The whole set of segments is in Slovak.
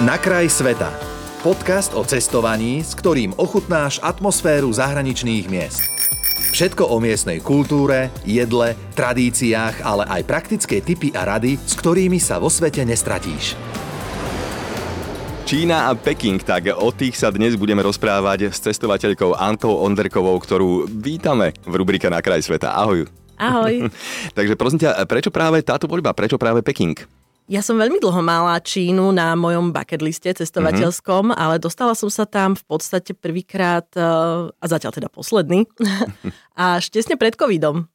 Na kraj sveta. Podcast o cestovaní, s ktorým ochutnáš atmosféru zahraničných miest. Všetko o miestnej kultúre, jedle, tradíciách, ale aj praktické typy a rady, s ktorými sa vo svete nestratíš. Čína a Peking, tak o tých sa dnes budeme rozprávať s cestovateľkou Antou Onderkovou, ktorú vítame v rubrike Na kraj sveta. Ahoj. Ahoj. Takže prosím ťa, prečo práve táto voľba, prečo práve Peking? Ja som veľmi dlho mala Čínu na mojom bucket liste cestovateľskom, mm-hmm. ale dostala som sa tam v podstate prvýkrát, eh, a zatiaľ teda posledný, až tesne pred covidom.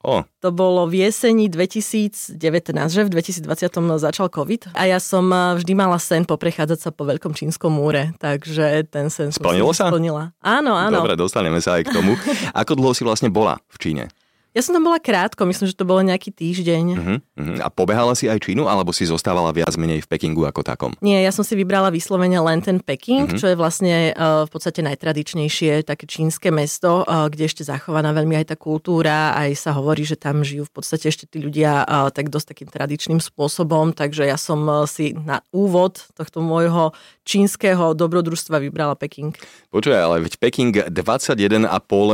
O. To bolo v jeseni 2019, že v 2020 začal COVID a ja som eh, vždy mala sen poprechádzať sa po veľkom čínskom múre, takže ten sen Splnilo som sa? splnila. Áno, áno. Dobre, dostaneme sa aj k tomu. Ako dlho si vlastne bola v Číne? Ja som tam bola krátko, myslím, že to bolo nejaký týždeň. Uh-huh, uh-huh. A pobehala si aj Čínu, alebo si zostávala viac menej v Pekingu ako takom? Nie, ja som si vybrala vyslovene len ten Peking, uh-huh. čo je vlastne uh, v podstate najtradičnejšie také čínske mesto, uh, kde ešte zachovaná veľmi aj tá kultúra, aj sa hovorí, že tam žijú v podstate ešte tí ľudia uh, tak dosť takým tradičným spôsobom, takže ja som uh, si na úvod tohto môjho čínskeho dobrodružstva vybrala Peking. Počúvaj, ale veď Peking 21,5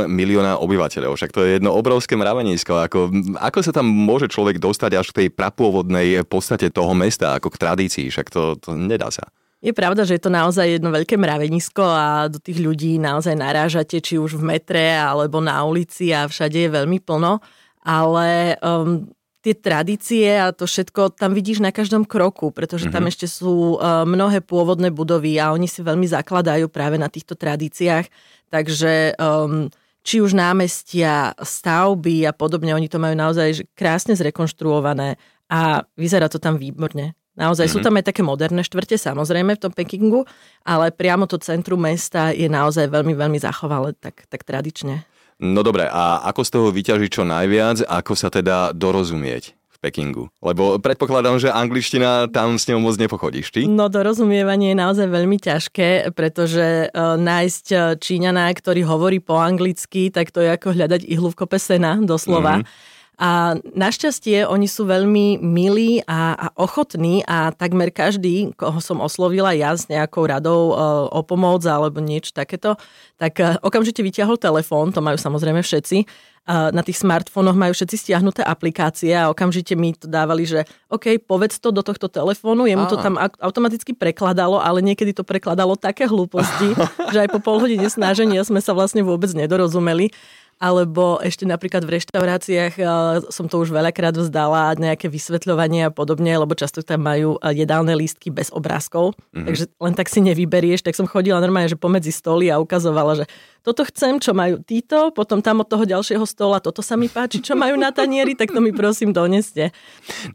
milióna obyvateľov, však to je jedno obrovské mravenisko. Ako, ako sa tam môže človek dostať až k tej prapôvodnej podstate toho mesta, ako k tradícii, však to, to nedá sa. Je pravda, že je to naozaj jedno veľké mravenisko a do tých ľudí naozaj narážate, či už v metre alebo na ulici a všade je veľmi plno, ale um, tie tradície a to všetko tam vidíš na každom kroku, pretože tam mm-hmm. ešte sú uh, mnohé pôvodné budovy a oni si veľmi zakladajú práve na týchto tradíciách. Takže um, či už námestia, stavby a podobne, oni to majú naozaj krásne zrekonštruované a vyzerá to tam výborne. Naozaj mm-hmm. sú tam aj také moderné štvrte, samozrejme, v tom Pekingu, ale priamo to centrum mesta je naozaj veľmi, veľmi zachovalé tak, tak tradične. No dobre, a ako z toho vyťažiť čo najviac, ako sa teda dorozumieť? Pekingu? Lebo predpokladám, že angličtina tam s ňou moc nepochodíš, ty? No dorozumievanie je naozaj veľmi ťažké, pretože uh, nájsť e, Číňana, ktorý hovorí po anglicky, tak to je ako hľadať ihlu v kope sena, doslova. Mm-hmm. A našťastie oni sú veľmi milí a, a ochotní a takmer každý, koho som oslovila ja s nejakou radou e, o pomoc alebo niečo takéto, tak e, okamžite vyťahol telefón, to majú samozrejme všetci. Na tých smartfónoch majú všetci stiahnuté aplikácie a okamžite mi to dávali, že OK, povedz to do tohto telefónu, jemu to tam automaticky prekladalo, ale niekedy to prekladalo také hlúposti, že aj po pol hodine snaženia sme sa vlastne vôbec nedorozumeli. Alebo ešte napríklad v reštauráciách som to už veľakrát vzdala, nejaké vysvetľovanie a podobne, lebo často tam majú jedálne lístky bez obrázkov, mm-hmm. takže len tak si nevyberieš, tak som chodila normálne, že pomedzi stoly a ukazovala, že toto chcem, čo majú títo, potom tam od toho ďalšieho stola, toto sa mi páči, čo majú na tanieri, tak to mi prosím doneste.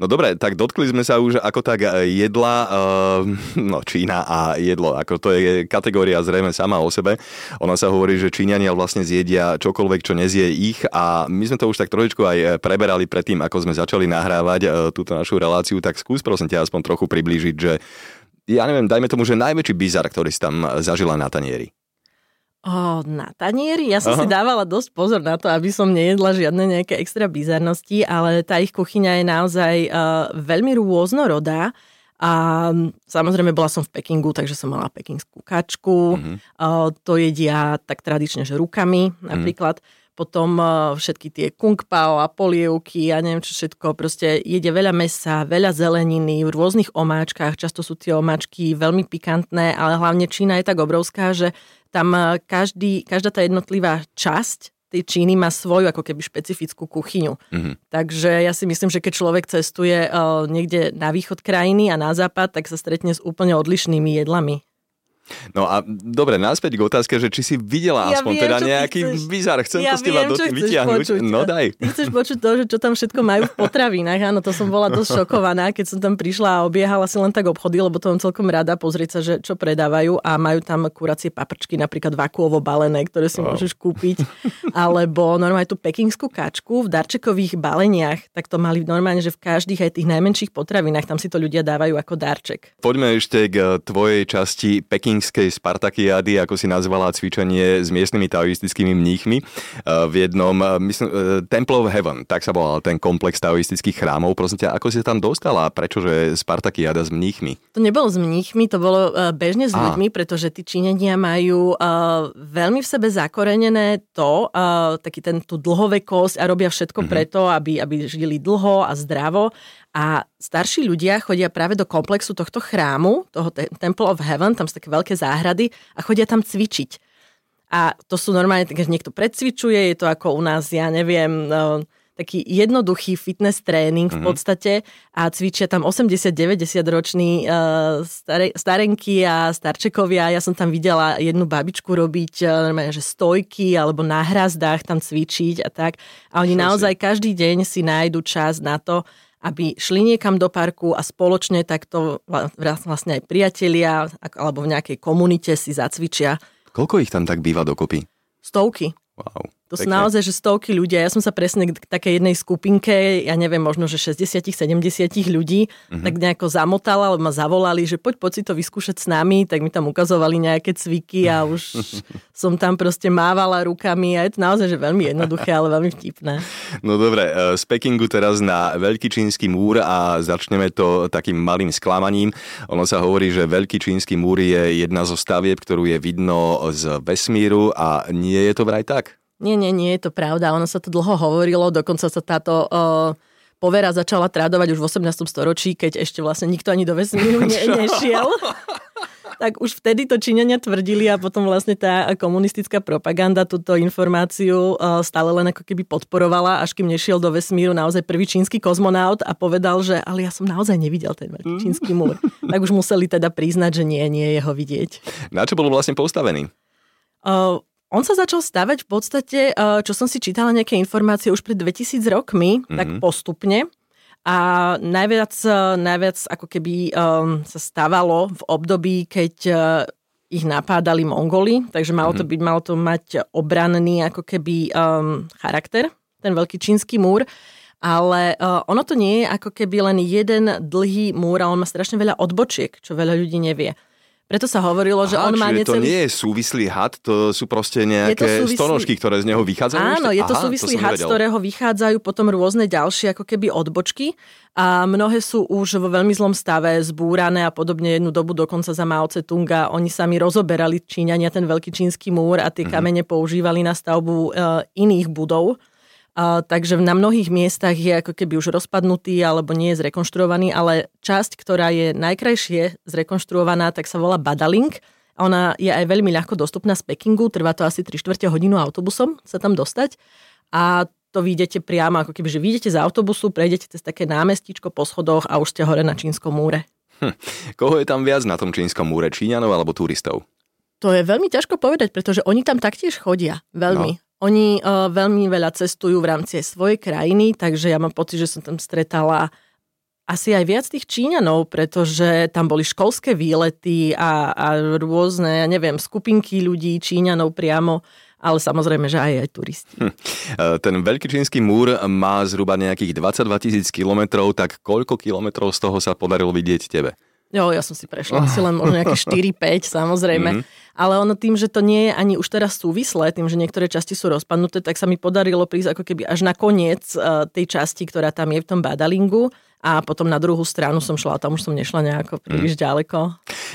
No dobre, tak dotkli sme sa už ako tak eh, jedla, no Čína a jedlo, ako to je kategória zrejme sama o sebe. Ona sa hovorí, že Číňania vlastne zjedia čokoľvek, čo nezie ich a my sme to už tak trošičku aj eh, preberali predtým, ako sme začali nahrávať eh, túto našu reláciu, tak skús prosím ťa aspoň trochu priblížiť, že ja neviem, dajme tomu, že najväčší bizar, ktorý si tam zažila na tanieri. O, na tanieri? Ja som Aha. si dávala dosť pozor na to, aby som nejedla žiadne nejaké extra bizarnosti, ale tá ich kuchyňa je naozaj uh, veľmi rôznorodá. A samozrejme bola som v Pekingu, takže som mala pekingskú kačku. Mm-hmm. Uh, to jedia tak tradične, že rukami napríklad. Mm-hmm potom všetky tie kung pao a polievky a neviem čo všetko. Proste jede veľa mesa, veľa zeleniny v rôznych omáčkach. Často sú tie omáčky veľmi pikantné, ale hlavne Čína je tak obrovská, že tam eh, každý, každá tá jednotlivá časť tej Číny má svoju ako keby špecifickú kuchyňu. Mm-hmm. Takže ja si myslím, že keď človek cestuje uh, niekde na východ krajiny a na západ, tak sa stretne s úplne odlišnými jedlami. No a dobre, náspäť k otázke, že či si videla ja aspoň viem, teda nejaký bizar. Chcem ja to s teba do, vytiahnuť. Počuť. No daj. Ty chceš počuť to, že čo tam všetko majú v potravinách. Áno, to som bola dosť šokovaná, keď som tam prišla a obiehala si len tak obchody, lebo to mám celkom rada pozrieť sa, že čo predávajú a majú tam kuracie paprčky, napríklad vakuovo balené, ktoré si wow. môžeš kúpiť. Alebo normálne tú pekingskú kačku v darčekových baleniach, tak to mali normálne, že v každých aj tých najmenších potravinách, tam si to ľudia dávajú ako darček. Poďme ešte k tvojej časti Peking pekingskej Spartakiády, ako si nazvala cvičenie s miestnymi taoistickými mníchmi v jednom, myslím, Temple of Heaven, tak sa volal ten komplex taoistických chrámov. Prosím ťa, ako si tam dostala? Prečože Spartakiáda s mníchmi? To nebolo s mníchmi, to bolo bežne s ľuďmi, pretože tí Číňania majú veľmi v sebe zakorenené to, taký ten tú dlhovekosť a robia všetko mm-hmm. preto, aby, aby žili dlho a zdravo. A starší ľudia chodia práve do komplexu tohto chrámu, toho Temple of Heaven, tam sú také veľké záhrady a chodia tam cvičiť. A to sú normálne, keď niekto predcvičuje, je to ako u nás, ja neviem, no, taký jednoduchý fitness tréning v mhm. podstate a cvičia tam 80-90 roční uh, stare, starenky a starčekovia. Ja som tam videla jednu babičku robiť uh, normálne, že stojky alebo na hrazdách tam cvičiť a tak. A oni Čo naozaj si? každý deň si nájdu čas na to, aby šli niekam do parku a spoločne takto vlastne aj priatelia alebo v nejakej komunite si zacvičia. Koľko ich tam tak býva dokopy? Stovky. Wow. To Pekne. sú naozaj, že stovky ľudia. Ja som sa presne k takej jednej skupinke, ja neviem, možno, že 60-70 ľudí, mm-hmm. tak nejako zamotala, alebo ma zavolali, že poď, poď si to vyskúšať s nami, tak mi tam ukazovali nejaké cviky a už som tam proste mávala rukami a je to naozaj, že veľmi jednoduché, ale veľmi vtipné. No dobre, e, z Pekingu teraz na Veľký čínsky múr a začneme to takým malým sklamaním. Ono sa hovorí, že Veľký čínsky múr je jedna zo stavieb, ktorú je vidno z vesmíru a nie je to vraj tak? Nie, nie, nie je to pravda. Ono sa to dlho hovorilo, dokonca sa táto uh, povera začala trádovať už v 18. storočí, keď ešte vlastne nikto ani do vesmíru ne, nešiel. tak už vtedy to Číňania tvrdili a potom vlastne tá komunistická propaganda túto informáciu stále len ako keby podporovala, až kým nešiel do vesmíru naozaj prvý čínsky kozmonaut a povedal, že ale ja som naozaj nevidel ten mm. čínsky múr. tak už museli teda priznať, že nie, nie je ho vidieť. Na čo bol vlastne postavený? Uh, on sa začal stavať v podstate, eh, čo som si čítala nejaké informácie už pred 2000 rokmi, mm-hmm. tak postupne. A najviac, eh, najviac ako keby um, sa stávalo v období, keď uh, ich napádali Mongoli, takže malo to, mhm. byť, malo to mať obranný ako keby um, charakter, ten veľký čínsky múr. Ale uh, ono to nie je ako keby len jeden dlhý múr, ale on má strašne veľa odbočiek, čo veľa ľudí nevie. Preto sa hovorilo, že Aha, on má necelý... to nie je súvislý had, to sú proste nejaké súvislý... stonožky, ktoré z neho vychádzajú? Áno, je to Aha, súvislý to had, z ktorého vychádzajú potom rôzne ďalšie ako keby odbočky a mnohé sú už vo veľmi zlom stave, zbúrané a podobne jednu dobu dokonca za Mao Tse-tunga. Oni sami rozoberali Číňania ten veľký čínsky múr a tie mm-hmm. kamene používali na stavbu uh, iných budov Takže na mnohých miestach je ako keby už rozpadnutý alebo nie je zrekonštruovaný, ale časť, ktorá je najkrajšie zrekonštruovaná, tak sa volá Badaling. A ona je aj veľmi ľahko dostupná z Pekingu, trvá to asi 3 čtvrte hodinu autobusom sa tam dostať. A to vidíte priamo, ako keby, že vyjdete z autobusu, prejdete cez také námestičko po schodoch a už ste hore na čínskom múre. Hm. Koho je tam viac na tom čínskom múre? Číňanov alebo turistov? To je veľmi ťažko povedať, pretože oni tam taktiež chodia. Veľmi. No. Oni uh, veľmi veľa cestujú v rámci svojej krajiny, takže ja mám pocit, že som tam stretala asi aj viac tých Číňanov, pretože tam boli školské výlety a, a rôzne, ja neviem, skupinky ľudí, Číňanov priamo, ale samozrejme, že aj, aj turisti. Hm. Ten veľký čínsky múr má zhruba nejakých 22 tisíc kilometrov, tak koľko kilometrov z toho sa podarilo vidieť tebe? Jo, ja som si prešla asi len možno nejaké 4-5, samozrejme. Mm-hmm. Ale ono tým, že to nie je ani už teraz súvislé, tým, že niektoré časti sú rozpadnuté, tak sa mi podarilo prísť ako keby až na koniec uh, tej časti, ktorá tam je v tom badalingu a potom na druhú stranu som šla, tam už som nešla nejako príliš mm. ďaleko.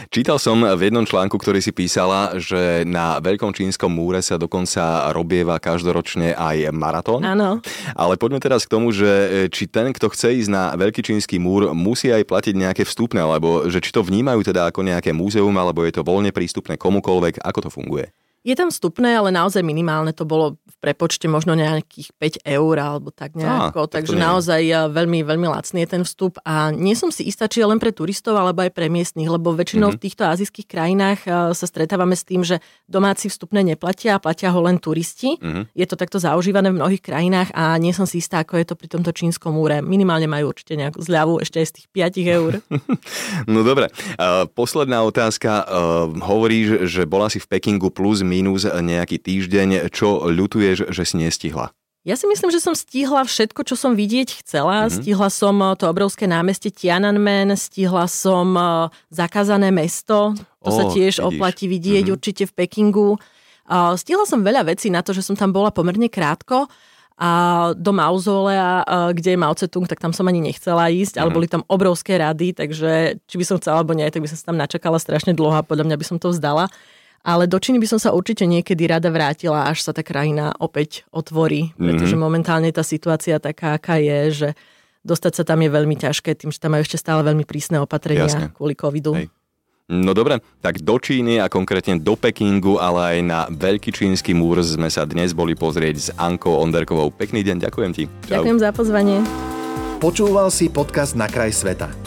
Čítal som v jednom článku, ktorý si písala, že na Veľkom čínskom múre sa dokonca robieva každoročne aj maratón. Áno. Ale poďme teraz k tomu, že či ten, kto chce ísť na Veľký čínsky múr, musí aj platiť nejaké vstupné, alebo že či to vnímajú teda ako nejaké múzeum, alebo je to voľne prístupné komukolvek, ako to funguje? Je tam vstupné, ale naozaj minimálne. To bolo v prepočte možno nejakých 5 eur alebo tak nejako. Á, takže tak naozaj veľmi, veľmi lacný je ten vstup. A nie som si istá, či je len pre turistov alebo aj pre miestnych, lebo väčšinou mm-hmm. v týchto azijských krajinách sa stretávame s tým, že domáci vstupné neplatia a platia ho len turisti. Mm-hmm. Je to takto zaužívané v mnohých krajinách a nie som si istá, ako je to pri tomto čínskom múre. Minimálne majú určite nejakú zľavu ešte aj z tých 5 eur. no dobre. Uh, posledná otázka. Uh, hovoríš, že bola si v Pekingu plus minus nejaký týždeň, čo ľutuješ, že si nestihla? Ja si myslím, že som stihla všetko, čo som vidieť chcela. Mm-hmm. Stihla som eh, to obrovské námestie Tiananmen, stihla som eh, zakázané mesto, to oh, sa tiež vidíš. oplatí vidieť mm-hmm. určite v Pekingu. Stihla som veľa vecí na to, že som tam bola pomerne krátko a do mauzolea, eh, kde je Mao Tse-tung, tak tam som ani nechcela ísť, ale mm-hmm. boli tam obrovské rady, takže či by som chcela alebo nie, tak by som sa tam načakala strašne dlho a podľa mňa by som to vzdala. Ale do Číny by som sa určite niekedy rada vrátila, až sa tá krajina opäť otvorí, pretože mm-hmm. momentálne tá situácia taká, aká je, že dostať sa tam je veľmi ťažké, tým, že tam majú ešte stále veľmi prísne opatrenia Jasne. kvôli covidu. Hej. No dobre, tak do Číny a konkrétne do Pekingu, ale aj na Veľký čínsky múr sme sa dnes boli pozrieť s Ankou Onderkovou. Pekný deň, ďakujem ti. Čau. Ďakujem za pozvanie. Počúval si podcast Na kraj sveta.